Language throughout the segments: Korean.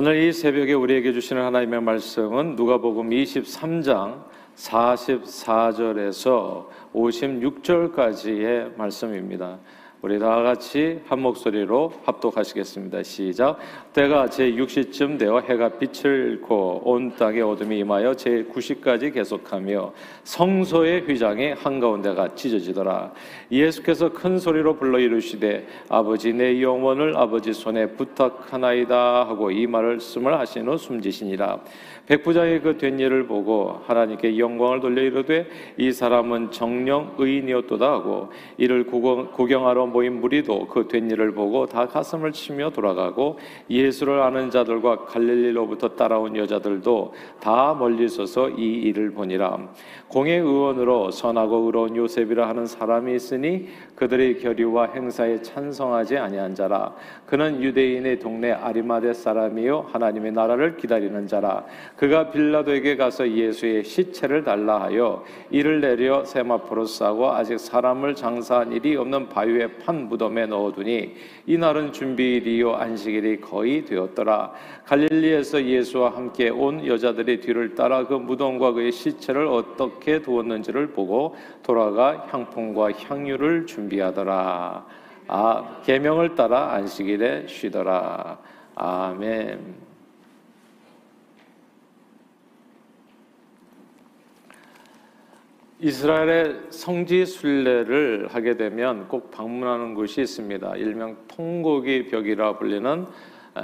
오늘 이 새벽에 우리에게 주시는 하나님의 말씀은 누가복음 23장 44절에서 56절까지의 말씀입니다. 우리 다 같이 한 목소리로 합독하시겠습니다. 시작. 때가 제 6시쯤 되어 해가 빛을 잃고 온 땅에 어둠이 임하여 제 9시까지 계속하며 성소의 휘장이 한가운데가 찢어지더라. 예수께서 큰 소리로 불러 이르시되 아버지 내 영혼을 아버지 손에 부탁하나이다 하고 이 말을 스을 하신 후 숨지시니라. 백부장이 그된 일을 보고 하나님께 영광을 돌려 이르되 이 사람은 정령 의인이었도다 하고 이를 구경 하러 모인 무리도 그 된 일을 보고 다 가슴을 치며 돌아가고 예수를 아는 자들과 갈릴리로부터 따라온 여자들도 다 멀리 서서 이 일을 보니라. 공의 의원으로 선하고 의로운 요셉이라 하는 사람이 있으니 그들의 결의와 행사에 찬성하지 아니한 자라. 그는 유대인의 동네 아리마대 사람이요 하나님의 나라를 기다리는 자라 그가 빌라도에게 가서 예수의 시체를 달라 하여 이를 내려 세마포로 싸고 아직 사람을 장사한 일이 없는 바위에 판 무덤에 넣어두니 이날은 준비일이요 안식일이 거의 되었더라. 갈릴리에서 예수와 함께 온 여자들이 뒤를 따라 그 무덤과 그의 시체를 어떻게 두었는지를 보고 돌아가 향품과 향유를 준비하더라. 아 계명을 따라 안식일에 쉬더라. 아멘. 이스라엘의 성지 순례를 하게 되면 꼭 방문하는 곳이 있습니다. 일명 통곡의 벽이라 불리는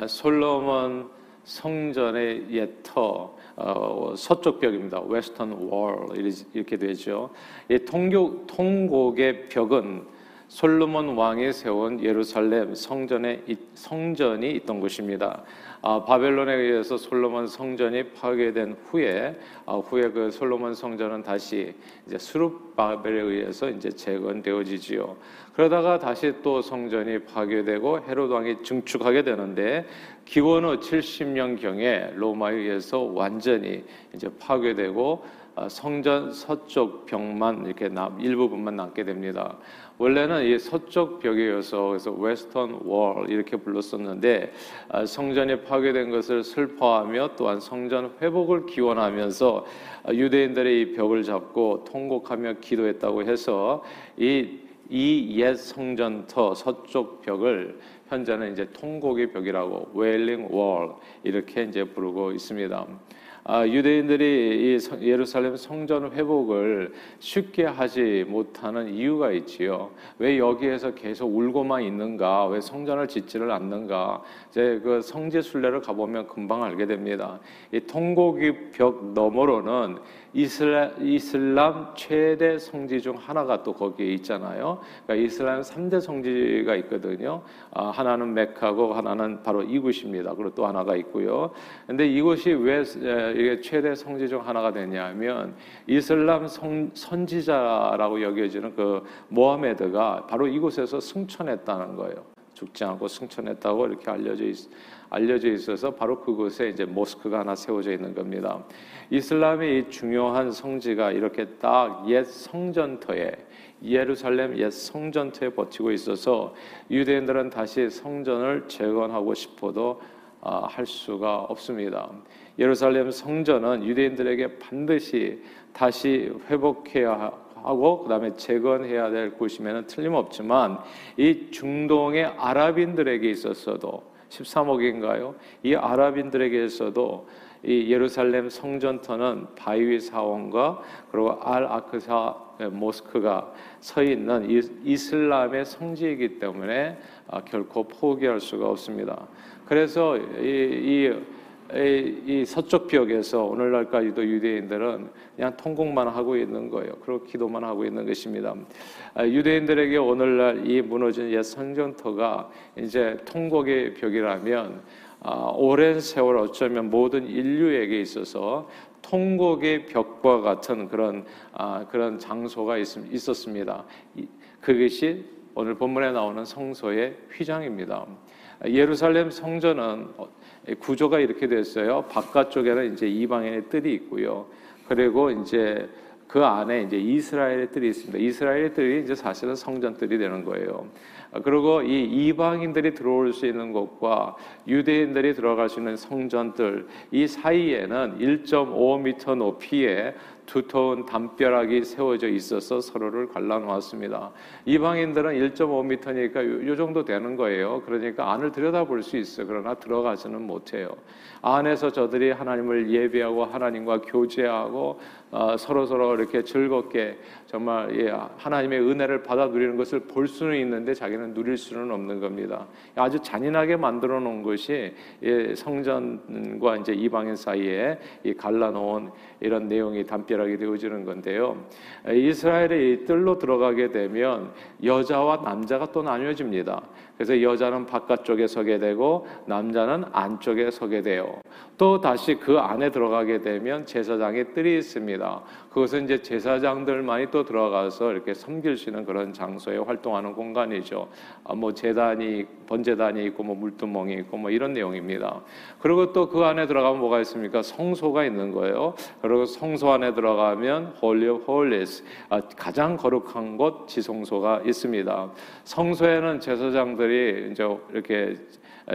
솔로몬 성전의 옛터 어, 서쪽 벽입니다. 웨스턴 월 이렇게 되죠. 이 통곡, 통곡의 벽은 솔로몬 왕이 세운 예루살렘 성전에 성전이 있던 곳입니다. 아, 바벨론에 의해서 솔로몬 성전이 파괴된 후에 아, 후에 그 솔로몬 성전은 다시 이제 수룹바벨에 의해서 이제 재건되어지지요. 그러다가 다시 또 성전이 파괴되고 헤롯 왕이 증축하게 되는데 기원 후 70년 경에 로마에 의해서 완전히 이제 파괴되고 아, 성전 서쪽 벽만 이렇게 남 일부분만 남게 됩니다. 원래는 이 서쪽 벽이어서 그래서 Western Wall 이렇게 불렀었는데 아, 성전이 파괴된 것을 슬퍼하며 또한 성전 회복을 기원하면서 아, 유대인들의 이 벽을 잡고 통곡하며 기도했다고 해서 이 이 옛 성전터 서쪽 벽을 현재는 이제 통곡의 벽이라고 Wailing Wall 이렇게 이제 부르고 있습니다. 아, 유대인들이 이 예루살렘 성전 회복을 쉽게 하지 못하는 이유가 있지요. 왜 여기에서 계속 울고만 있는가? 왜 성전을 짓지를 않는가? 이제 그 성지 순례를 가보면 금방 알게 됩니다. 이 통곡의 벽 너머로는 이슬람, 이슬람 최대 성지 중 하나가 또 거기에 있잖아요. 그러니까 이슬람 3대 성지가 있거든요. 아, 하나는 메카고 하나는 바로 이곳입니다. 그리고 또 하나가 있고요. 근데 이곳이 왜 이게 최대 성지 중 하나가 되냐면 이슬람 성, 선지자라고 여겨지는 그 모하메드가 바로 이곳에서 승천했다는 거예요. 죽지 않고 승천했다고 이렇게 알려져 있, 알려져 있어서 바로 그곳에 이제 모스크가 하나 세워져 있는 겁니다. 이슬람의 이 중요한 성지가 이렇게 딱 옛 성전터에 예루살렘 옛 성전터에 버티고 있어서 유대인들은 다시 성전을 재건하고 싶어도 아, 할 수가 없습니다. 예루살렘 성전은 유대인들에게 반드시 다시 회복해야 하고 그다음에 재건해야 될 곳이면 틀림없지만 이 중동의 아랍인들에게 있어서도 13억인가요? 이 아랍인들에게서도 이 예루살렘 성전터는 바위 사원과 그리고 알 아크사 모스크가 서 있는 이슬람의 성지이기 때문에 아, 결코 포기할 수가 없습니다. 그래서 이, 이, 이 서쪽 벽에서 오늘날까지도 유대인들은 그냥 통곡만 하고 있는 거예요. 그리고 기도만 하고 있는 것입니다. 아, 유대인들에게 오늘날 이 무너진 옛 성전터가 이제 통곡의 벽이라면 아, 오랜 세월 어쩌면 모든 인류에게 있어서 통곡의 벽과 같은 그런 아, 그런 장소가 있, 있었습니다. 그것이 오늘 본문에 나오는 성소의 휘장입니다. 예루살렘 성전은 어, 구조가 이렇게 됐어요. 바깥쪽에는 이제 이방인의 뜰이 있고요. 그리고 이제 그 안에 이제 이스라엘의 뜰이 있습니다. 이스라엘의 뜰이 이제 사실은 성전 뜰이 되는 거예요. 그리고 이 이방인들이 들어올 수 있는 곳과 유대인들이 들어갈 수 있는 성전들 이 사이에는 1.5m 높이의 두터운 담벼락이 세워져 있어서 서로를 갈라놓았습니다. 이방인들은 1.5m니까 요, 정도 되는 거예요. 그러니까 안을 들여다볼 수 있어요. 그러나 들어가지는 못해요. 안에서 저들이 하나님을 예배하고 하나님과 교제하고 어, 서로 서로 이렇게 즐겁게 정말 예, 하나님의 은혜를 받아 누리는 것을 볼 수는 있는데 자기는 누릴 수는 없는 겁니다. 아주 잔인하게 만들어 놓은 것이 예, 성전과 이제 이방인 사이에 이 갈라놓은 이런 내용이 담벼 락이 되어지는 건데요. 이스라엘의 이 뜰로 들어가게 되면 여자와 남자가 또 나뉘어집니다. 그래서 여자는 바깥쪽에 서게 되고 남자는 안쪽에 서게 돼요. 또 다시 그 안에 들어가게 되면 제사장의 뜰이 있습니다. 그것은 이제 제사장들만이 또 들어가서 이렇게 섬길 수 있는 그런 장소에 활동하는 공간이죠. 아, 뭐 재단이 번제단이 있고 뭐 물두멍이 있고 뭐 이런 내용입니다. 그리고 또 그 안에 들어가면 뭐가 있습니까? 성소가 있는 거예요. 그리고 성소 안에 들어가면 Holy of Holies 아, 가장 거룩한 곳 지성소가 있습니다. 성소에는 제사장들이 이제 이렇게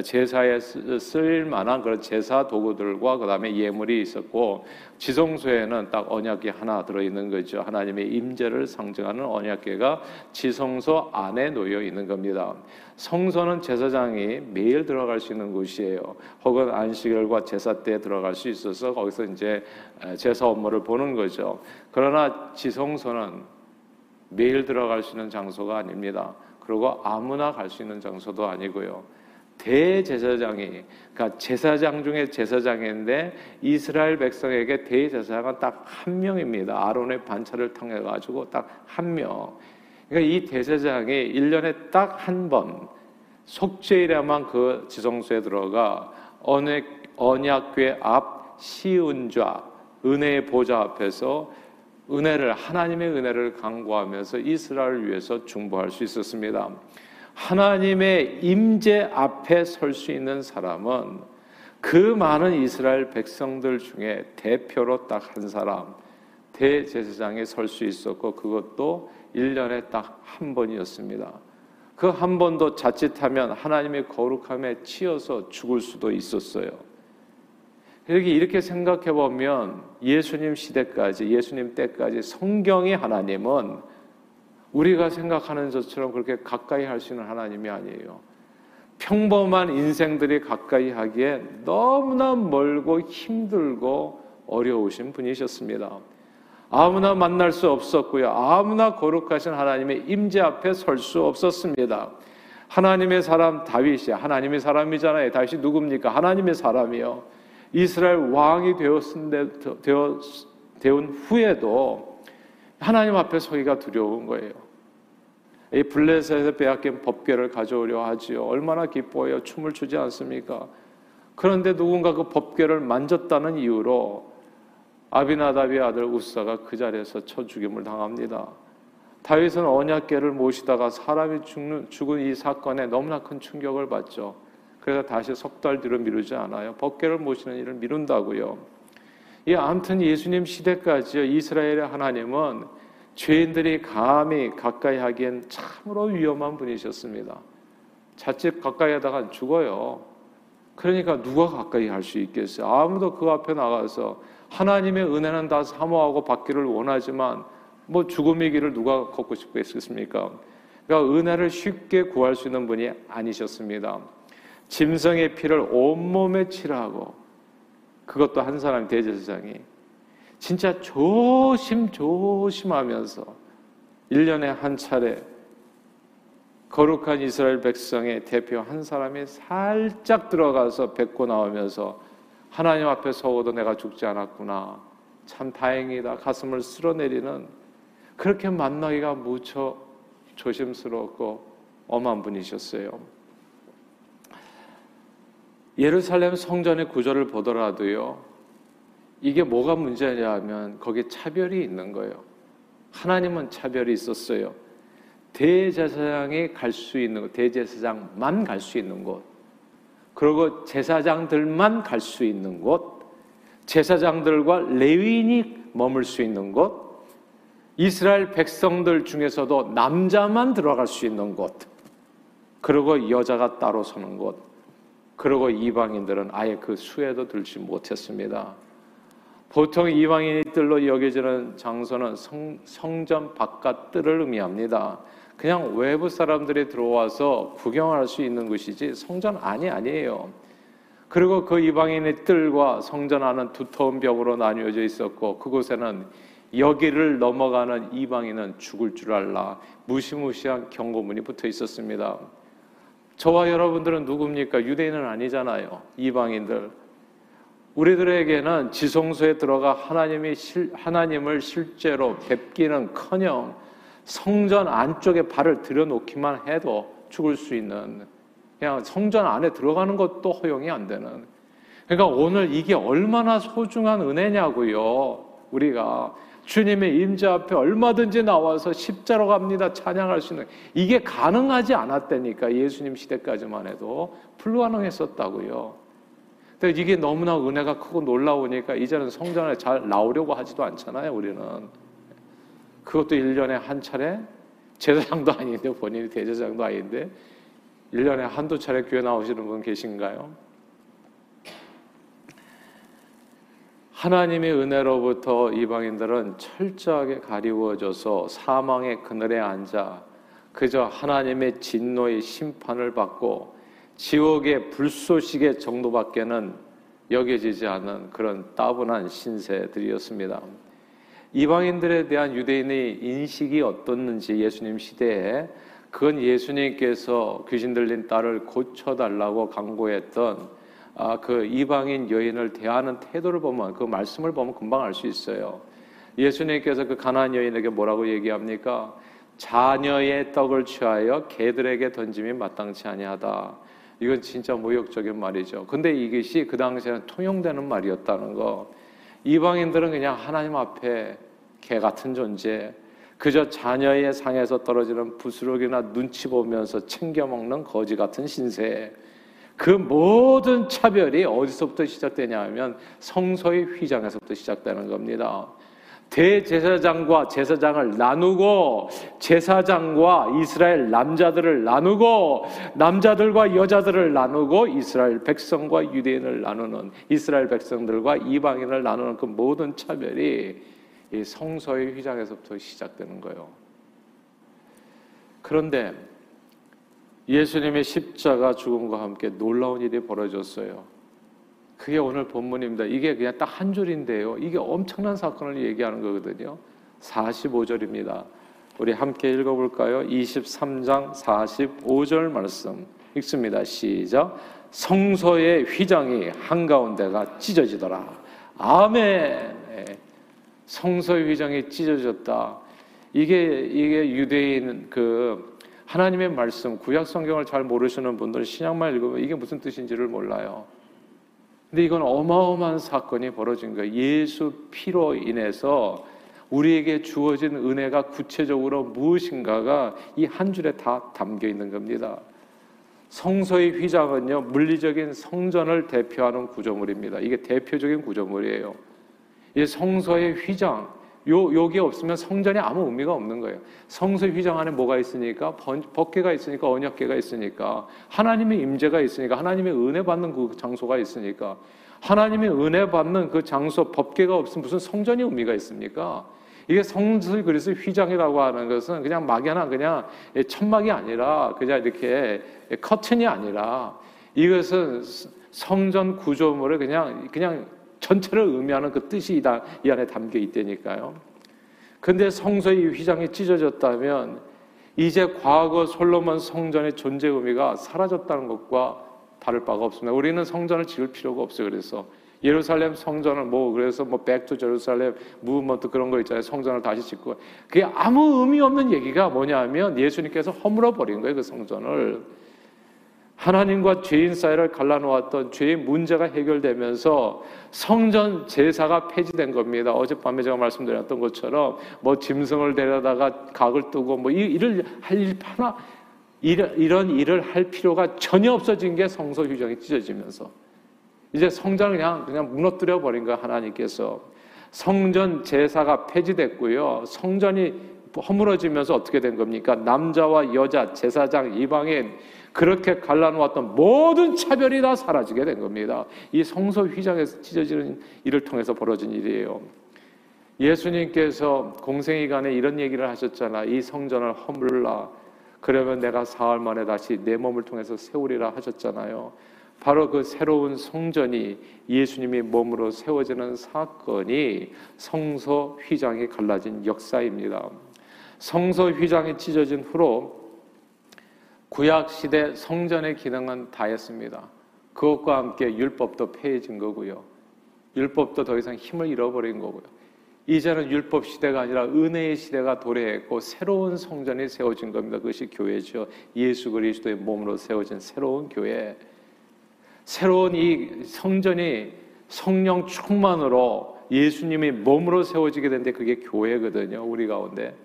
제사에 쓸 만한 그런 제사 도구들과 그다음에 예물이 있었고 지성소에는 딱 언약궤 하나 들어 있는 거죠. 하나님의 임재를 상징하는 언약궤가 지성소 안에 놓여 있는 겁니다. 성소는 제사장이 매일 들어갈 수 있는 곳이에요. 혹은 안식일과 제사 때 들어갈 수 있어서 거기서 이제 제사 업무를 보는 거죠. 그러나 지성소는 매일 들어갈 수 있는 장소가 아닙니다. 그리고 아무나 갈 수 있는 장소도 아니고요. 대제사장이 그러니까 제사장 중에 제사장인데 이스라엘 백성에게 대제사장은 딱 한 명입니다. 아론의 반차를 통해 가지고 딱 한 명. 그러니까 이 대제사장이 1년에 딱 한 번 속죄일에만 그 지성소에 들어가 언약 언약궤 앞 시은좌 은혜의 보좌 앞에서 은혜를 하나님의 은혜를 강구하면서 이스라엘을 위해서 중보할 수 있었습니다. 하나님의 임재 앞에 설 수 있는 사람은 그 많은 이스라엘 백성들 중에 대표로 딱 한 사람 대제사장에 설 수 있었고 그것도 1년에 딱 한 번이었습니다. 그 한 번도 자칫하면 하나님의 거룩함에 치여서 죽을 수도 있었어요. 이렇게 이렇게 생각해 보면 예수님 시대까지 예수님 때까지 성경의 하나님은 우리가 생각하는 것처럼 그렇게 가까이 할수 있는 하나님이 아니에요. 평범한 인생들이 가까이 하기에 너무나 멀고 힘들고 어려우신 분이셨습니다. 아무나 만날 수 없었고요. 아무나 거룩하신 하나님의 임재 앞에 설 수 없었습니다. 하나님의 사람 다윗이 하나님의 사람이잖아요. 다윗이 누굽니까? 하나님의 사람이요. 이스라엘 왕이 되었은 되어 되온 후에도 하나님 앞에 서기가 두려운 거예요. 이 블레셋에서 빼앗긴 법궤를 가져오려 하지요. 얼마나 기뻐해요. 춤을 추지 않습니까? 그런데 누군가 그 법궤를 만졌다는 이유로 아비나답의 아들 우사가 그 자리에서 쳐 죽임을 당합니다. 다윗은 언약궤를 모시다가 사람이 죽는, 죽은 이 사건에 너무나 큰 충격을 받죠. 그래서 다시 석 달 뒤로 미루지 않아요. 법궤를 모시는 일을 미룬다고요. 이 아무튼 예수님 시대까지요. 이스라엘의 하나님은 죄인들이 감히 가까이 하기엔 참으로 위험한 분이셨습니다. 자칫 가까이 하다가 죽어요. 그러니까 누가 가까이 할 수 있겠어요? 아무도 그 앞에 나가서 하나님의 은혜는 다 사모하고 받기를 원하지만 뭐 죽음의 길을 누가 걷고 싶겠습니까? 그러니까 은혜를 쉽게 구할 수 있는 분이 아니셨습니다. 짐승의 피를 온몸에 칠하고 그것도 한 사람 대제사장이 진짜 조심조심하면서 1년에 한 차례 거룩한 이스라엘 백성의 대표 한 사람이 살짝 들어가서 뵙고 나오면서 하나님 앞에 서고도 내가 죽지 않았구나. 참 다행이다. 가슴을 쓸어내리는 그렇게 만나기가 무척 조심스럽고 엄한 분이셨어요. 예루살렘 성전의 구조를 보더라도요, 이게 뭐가 문제냐 하면 거기에 차별이 있는 거예요. 하나님은 차별이 있었어요. 대제사장이 갈 수 있는 곳, 대제사장만 갈 수 있는 곳, 그리고 제사장들만 갈 수 있는 곳, 제사장들과 레위인이 머물 수 있는 곳, 이스라엘 백성들 중에서도 남자만 들어갈 수 있는 곳, 그리고 여자가 따로 서는 곳, 그리고 이방인들은 아예 그 수에도 들지 못했습니다. 보통 이방인들로 여겨지는 장소는 성, 성전 바깥 뜰을 의미합니다. 그냥 외부 사람들이 들어와서 구경할 수 있는 곳이지 성전 안이 아니에요. 그리고 그 이방인의 뜰과 성전 안은 두터운 벽으로 나뉘어져 있었고 그곳에는 여기를 넘어가는 이방인은 죽을 줄 알라 무시무시한 경고문이 붙어 있었습니다. 저와 여러분들은 누굽니까? 유대인은 아니잖아요. 이방인들. 우리들에게는 지성소에 들어가 하나님이 실, 하나님을 실제로 뵙기는 커녕 성전 안쪽에 발을 들여놓기만 해도 죽을 수 있는 그냥 성전 안에 들어가는 것도 허용이 안 되는 그러니까 오늘 이게 얼마나 소중한 은혜냐고요. 우리가 주님의 임재 앞에 얼마든지 나와서 십자로 갑니다. 찬양할 수 있는 이게 가능하지 않았다니까 예수님 시대까지만 해도 불가능했었다고요. 근데 이게 너무나 은혜가 크고 놀라우니까 이제는 성전에 잘 나오려고 하지도 않잖아요, 우리는. 그것도 1년에 한 차례 제사장도 아닌데 본인이 대제사장도 아닌데 1년에 한두 차례 교회 나오시는 분 계신가요? 하나님의 은혜로부터 이방인들은 철저하게 가리워져서 사망의 그늘에 앉아 그저 하나님의 진노의 심판을 받고 지옥의 불쏘시개 정도밖에는 여겨지지 않는 그런 따분한 신세들이었습니다. 이방인들에 대한 유대인의 인식이 어떻는지 예수님 시대에 그건 예수님께서 귀신 들린 딸을 고쳐달라고 강구했던 아, 그 이방인 여인을 대하는 태도를 보면 그 말씀을 보면 금방 알 수 있어요. 예수님께서 그 가나안 여인에게 뭐라고 얘기합니까? 자녀의 떡을 취하여 개들에게 던짐이 마땅치 아니하다. 이건 진짜 모욕적인 말이죠. 근데 이것이 그 당시에는 통용되는 말이었다는 거. 이방인들은 그냥 하나님 앞에 개 같은 존재, 그저 자녀의 상에서 떨어지는 부스러기나 눈치 보면서 챙겨 먹는 거지 같은 신세. 그 모든 차별이 어디서부터 시작되냐 하면 성소의 휘장에서부터 시작되는 겁니다. 대제사장과 제사장을 나누고 제사장과 이스라엘 남자들을 나누고 남자들과 여자들을 나누고 이스라엘 백성과 유대인을 나누는 이스라엘 백성들과 이방인을 나누는 그 모든 차별이 이 성소의 휘장에서부터 시작되는 거예요. 그런데 예수님의 십자가 죽음과 함께 놀라운 일이 벌어졌어요. 그게 오늘 본문입니다. 이게 그냥 딱 한 줄인데요. 이게 엄청난 사건을 얘기하는 거거든요. 45절입니다. 우리 함께 읽어볼까요? 23장 45절 말씀 읽습니다. 시작. 성소의 휘장이 한가운데가 찢어지더라. 아멘. 성소의 휘장이 찢어졌다. 이게 이게 유대인 그 하나님의 말씀, 구약 성경을 잘 모르시는 분들 신약만 읽으면 이게 무슨 뜻인지를 몰라요. 근데 이건 어마어마한 사건이 벌어진 거예요. 예수 피로 인해서 우리에게 주어진 은혜가 구체적으로 무엇인가가 이 한 줄에 다 담겨 있는 겁니다. 성서의 휘장은요, 물리적인 성전을 대표하는 구조물입니다. 이게 대표적인 구조물이에요. 이 성서의 휘장, 요, 요게 없으면 성전이 아무 의미가 없는 거예요. 성서 휘장 안에 뭐가 있으니까? 법계가 있으니까, 언약계가 있으니까, 하나님의 임재가 있으니까, 하나님의 은혜 받는 그 장소가 있으니까, 하나님의 은혜 받는 그 장소, 법계가 없으면 무슨 성전이 의미가 있습니까? 이게 성서 그래서 휘장이라고 하는 것은 그냥 막연한 그냥 천막이 아니라 그냥 이렇게 커튼이 아니라 이것은 성전 구조물을 그냥 그냥 전체를 의미하는 그 뜻이 이 안에 담겨 있다니까요. 근데 성서의 휘장이 찢어졌다면 이제 과거 솔로몬 성전의 존재 의미가 사라졌다는 것과 다를 바가 없습니다. 우리는 성전을 지을 필요가 없어요. 그래서 예루살렘 성전을 뭐 그래서 뭐 Back to Jerusalem Movement 그런 거 있잖아요. 성전을 다시 짓고 그게 아무 의미 없는 얘기가 뭐냐면 예수님께서 허물어 버린 거예요. 그 성전을. 하나님과 죄인 사이를 갈라놓았던 죄의 문제가 해결되면서 성전 제사가 폐지된 겁니다. 어젯밤에 제가 말씀드렸던 것처럼 뭐 짐승을 데려다가 각을 뜨고 뭐 일을 할일 하나 이런 일을 할 필요가 전혀 없어진 게 성소 규정이 찢어지면서 이제 성전을 그냥 그냥 무너뜨려 버린 거 하나님께서 성전 제사가 폐지됐고요. 성전이 허물어지면서 어떻게 된 겁니까? 남자와 여자, 제사장, 이방인 그렇게 갈라놓았던 모든 차별이 다 사라지게 된 겁니다. 이 성소 휘장에서 찢어지는 일을 통해서 벌어진 일이에요. 예수님께서 공생이간에 이런 얘기를 하셨잖아. 이 성전을 허물라. 그러면 내가 사흘 만에 다시 내 몸을 통해서 세우리라 하셨잖아요. 바로 그 새로운 성전이 예수님이 몸으로 세워지는 사건이 성소 휘장이 갈라진 역사입니다. 성소 휘장이 찢어진 후로 구약 시대 성전의 기능은 다했습니다. 그것과 함께 율법도 폐해진 거고요. 율법도 더 이상 힘을 잃어버린 거고요. 이제는 율법 시대가 아니라 은혜의 시대가 도래했고 새로운 성전이 세워진 겁니다. 그것이 교회죠. 예수 그리스도의 몸으로 세워진 새로운 교회. 새로운 이 성전이 성령 충만으로 예수님이 몸으로 세워지게 된데 그게 교회거든요. 우리 가운데.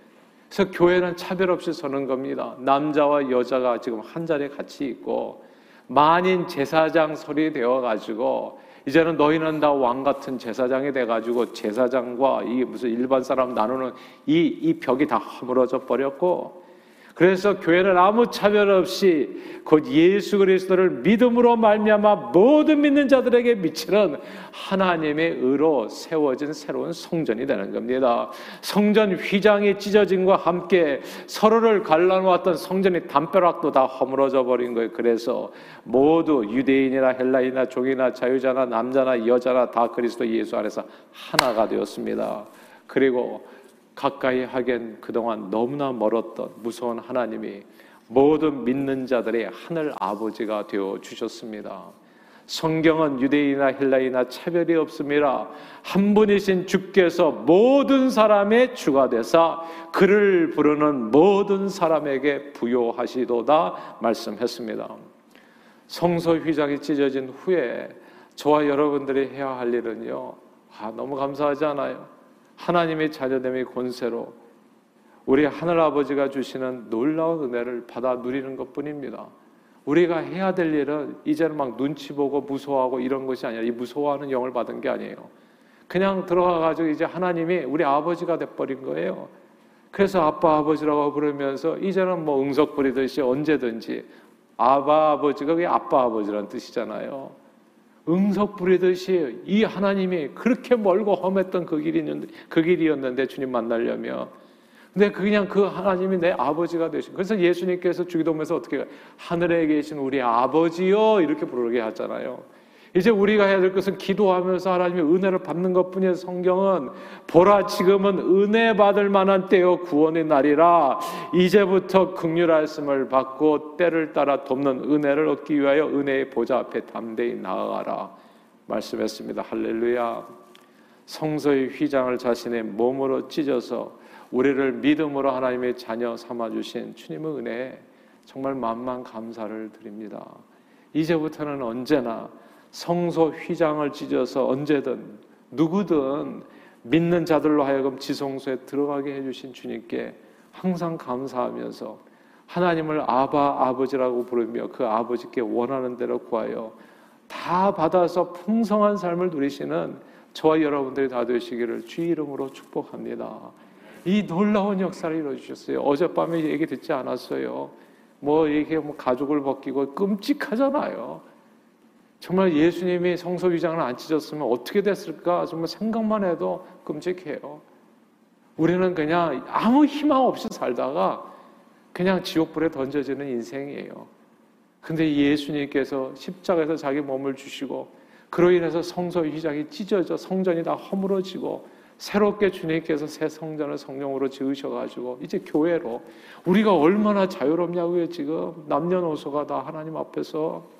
그래서 교회는 차별 없이 서는 겁니다. 남자와 여자가 지금 한 자리에 같이 있고 만인 제사장 설이 되어 가지고 이제는 너희는 다 왕 같은 제사장이 돼 가지고 제사장과 이 무슨 일반 사람 나누는 이 이 벽이 다 허물어져 버렸고 그래서 교회는 아무 차별 없이 곧 예수 그리스도를 믿음으로 말미암아 모든 믿는 자들에게 미치는 하나님의 의로 세워진 새로운 성전이 되는 겁니다. 성전 휘장이 찢어짐과 함께 서로를 갈라놓았던 성전의 담벼락도 다 허물어져 버린 거예요. 그래서 모두 유대인이나 헬라인이나 종이나 자유자나 남자나 여자나 다 그리스도 예수 안에서 하나가 되었습니다. 그리고 가까이 하기엔 그동안 너무나 멀었던 무서운 하나님이 모든 믿는 자들의 하늘 아버지가 되어 주셨습니다. 성경은 유대인이나 헬라이나 차별이 없습니다. 한 분이신 주께서 모든 사람의 주가 되사 그를 부르는 모든 사람에게 부여하시도다 말씀했습니다. 성소 휘장이 찢어진 후에 저와 여러분들이 해야 할 일은요. 아, 너무 감사하지 않아요? 하나님의 자녀됨의 권세로 우리 하늘 아버지가 주시는 놀라운 은혜를 받아 누리는 것 뿐입니다. 우리가 해야 될 일은 이제는 막 눈치 보고 무서워하고 이런 것이 아니라 이 무서워하는 영을 받은 게 아니에요. 그냥 들어가 가지고 이제 하나님이 우리 아버지가 돼 버린 거예요. 그래서 아빠 아버지라고 부르면서 이제는 뭐 응석 부리듯이 언제든지 아바 아버지가 그게 아빠 아버지란 뜻이잖아요. 응석 부리듯이 이 하나님이 그렇게 멀고 험했던 그 길이었는데, 그 길이었는데 주님 만나려면 근데 그냥 그 하나님이 내 아버지가 되신. 그래서 예수님께서 주기도문에서 어떻게 하늘에 계신 우리 아버지요 이렇게 부르게 하잖아요. 이제 우리가 해야 될 것은 기도하면서 하나님의 은혜를 받는 것 뿐이에요. 성경은 보라 지금은 은혜 받을 만한 때요 구원의 날이라 이제부터 극률하심을 받고 때를 따라 돕는 은혜를 얻기 위하여 은혜의 보좌 앞에 담대히 나아가라 말씀했습니다. 할렐루야. 성서의 휘장을 자신의 몸으로 찢어서 우리를 믿음으로 하나님의 자녀 삼아 주신 주님의 은혜에 정말 만만 감사를 드립니다. 이제부터는 언제나 성소 휘장을 찢어서 언제든 누구든 믿는 자들로 하여금 지성소에 들어가게 해주신 주님께 항상 감사하면서 하나님을 아바 아버지라고 부르며 그 아버지께 원하는 대로 구하여 다 받아서 풍성한 삶을 누리시는 저와 여러분들이 다 되시기를 주 이름으로 축복합니다. 이 놀라운 역사를 이루어주셨어요. 어젯밤에 얘기 듣지 않았어요. 뭐 이게 뭐 가죽을 벗기고 끔찍하잖아요. 정말 예수님이 성소 위장을 안 찢었으면 어떻게 됐을까? 정말 생각만 해도 끔찍해요. 우리는 그냥 아무 희망 없이 살다가 그냥 지옥불에 던져지는 인생이에요. 근데 예수님께서 십자가에서 자기 몸을 주시고 그로 인해서 성소 휘장이 찢어져 성전이 다 허물어지고 새롭게 주님께서 새 성전을 성령으로 지으셔가지고 이제 교회로 우리가 얼마나 자유롭냐고요 지금 남녀노소가 다 하나님 앞에서 예.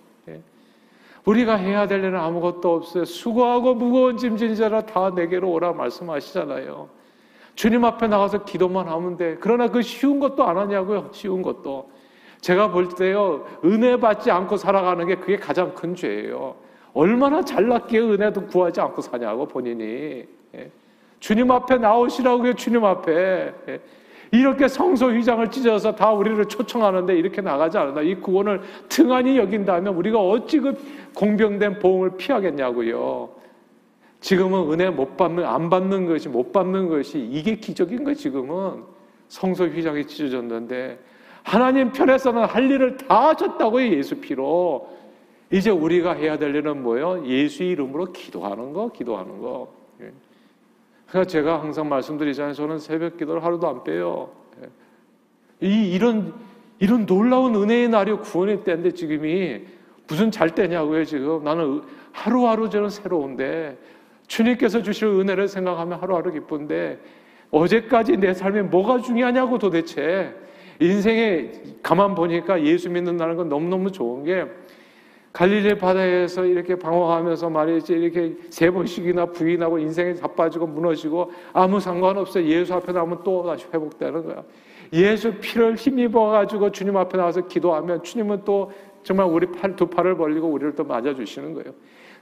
우리가 해야 될 일은 아무것도 없어요. 수고하고 무거운 짐진 자라 다 내게로 오라 말씀하시잖아요. 주님 앞에 나가서 기도만 하면 돼. 그러나 그 쉬운 것도 안 하냐고요. 쉬운 것도. 제가 볼 때요, 은혜 받지 않고 살아가는 게 그게 가장 큰 죄예요. 얼마나 잘났기에 은혜도 구하지 않고 사냐고, 본인이. 예. 주님 앞에 나오시라고요, 주님 앞에. 예. 이렇게 성소 휘장을 찢어서 다 우리를 초청하는데 이렇게 나가지 않는다. 이 구원을 등한히 여긴다면 우리가 어찌 그 공병된 보험을 피하겠냐고요. 지금은 은혜 못 받는, 안 받는 것이, 못 받는 것이 이게 기적인 거 지금은. 성소 휘장이 찢어졌는데, 하나님 편에서는 할 일을 다 하셨다고요, 예수 피로. 이제 우리가 해야 될 일은 뭐예요? 예수 이름으로 기도하는 거, 기도하는 거. 예. 그러니까 제가 항상 말씀드리잖아요. 저는 새벽 기도를 하루도 안 빼요. 예. 이, 이런, 이런 놀라운 은혜의 날이 구원의 때인데 지금이 무슨 잘 때냐고요, 지금. 나는 하루하루 저는 새로운데 주님께서 주실 은혜를 생각하면 하루하루 기쁜데 어제까지 내 삶에 뭐가 중요하냐고 도대체 인생에 가만 보니까 예수 믿는다는 건 너무너무 좋은 게 갈릴리 바다에서 이렇게 방황하면서 말이지 이렇게 세 번씩이나 부인하고 인생에 자빠지고 무너지고 아무 상관없어요. 예수 앞에 나오면 또 다시 회복되는 거야. 예수 피를 힘입어 가지고 주님 앞에 나와서 기도하면 주님은 또 정말 우리 팔 두 팔을 벌리고 우리를 또 맞아 주시는 거예요.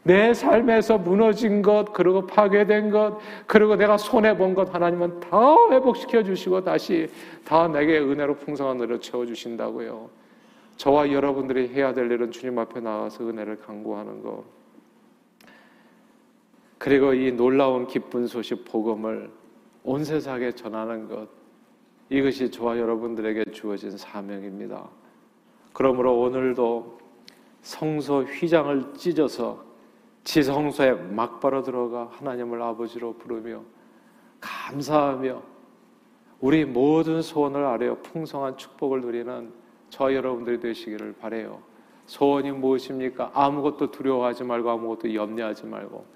내 삶에서 무너진 것, 그리고 파괴된 것, 그리고 내가 손해 본 것 하나님은 다 회복시켜 주시고 다시 다 내게 은혜로 풍성한 은혜로 채워 주신다고요. 저와 여러분들이 해야 될 일은 주님 앞에 나와서 은혜를 강구하는 것. 그리고 이 놀라운 기쁜 소식 복음을 온 세상에 전하는 것. 이것이 저와 여러분들에게 주어진 사명입니다. 그러므로 오늘도 성소 휘장을 찢어서 지성소에 막바로 들어가 하나님을 아버지로 부르며 감사하며 우리 모든 소원을 아뢰어 풍성한 축복을 누리는 저 여러분들이 되시기를 바래요. 소원이 무엇입니까? 아무것도 두려워하지 말고 아무것도 염려하지 말고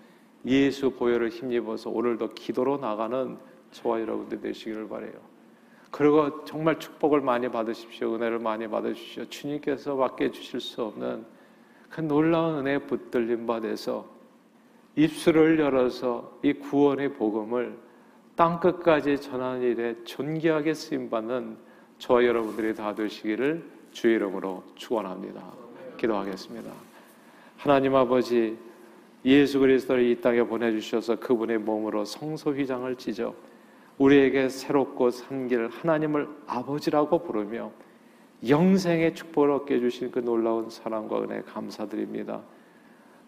예수 보혈을 힘입어서 오늘도 기도로 나가는 저와 여러분들 되시기를 바래요. 그리고 정말 축복을 많이 받으십시오. 은혜를 많이 받으십시오. 주님께서 밖에 주실 수 없는 그 놀라운 은혜에 붙들림 받아서 입술을 열어서 이 구원의 복음을 땅 끝까지 전하는 일에 존귀하게 쓰임 받는 저와 여러분들이 다 되시기를 주의 이름으로 축원합니다. 기도하겠습니다. 하나님 아버지 예수 그리스도를 이 땅에 보내 주셔서 그분의 몸으로 성소 휘장을 찢어 우리에게 새롭고 산 길 하나님을 아버지라고 부르며 영생의 축복을 얻게 해 주신 그 놀라운 사랑과 은혜 감사드립니다.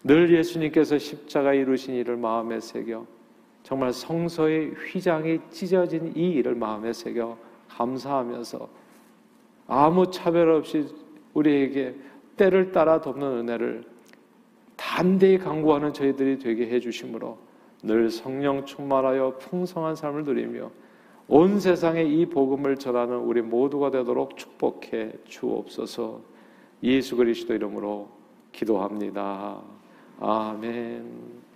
늘 예수님께서 십자가 이루신 일을 마음에 새겨 정말 성서의 휘장이 찢어진 이 일을 마음에 새겨 감사하면서 아무 차별 없이 우리에게 때를 따라 돕는 은혜를 단대히 강구하는 저희들이 되게 해주심으로 늘 성령 충만하여 풍성한 삶을 누리며 온 세상에 이 복음을 전하는 우리 모두가 되도록 축복해 주옵소서 예수 그리스도 이름으로 기도합니다. 아멘.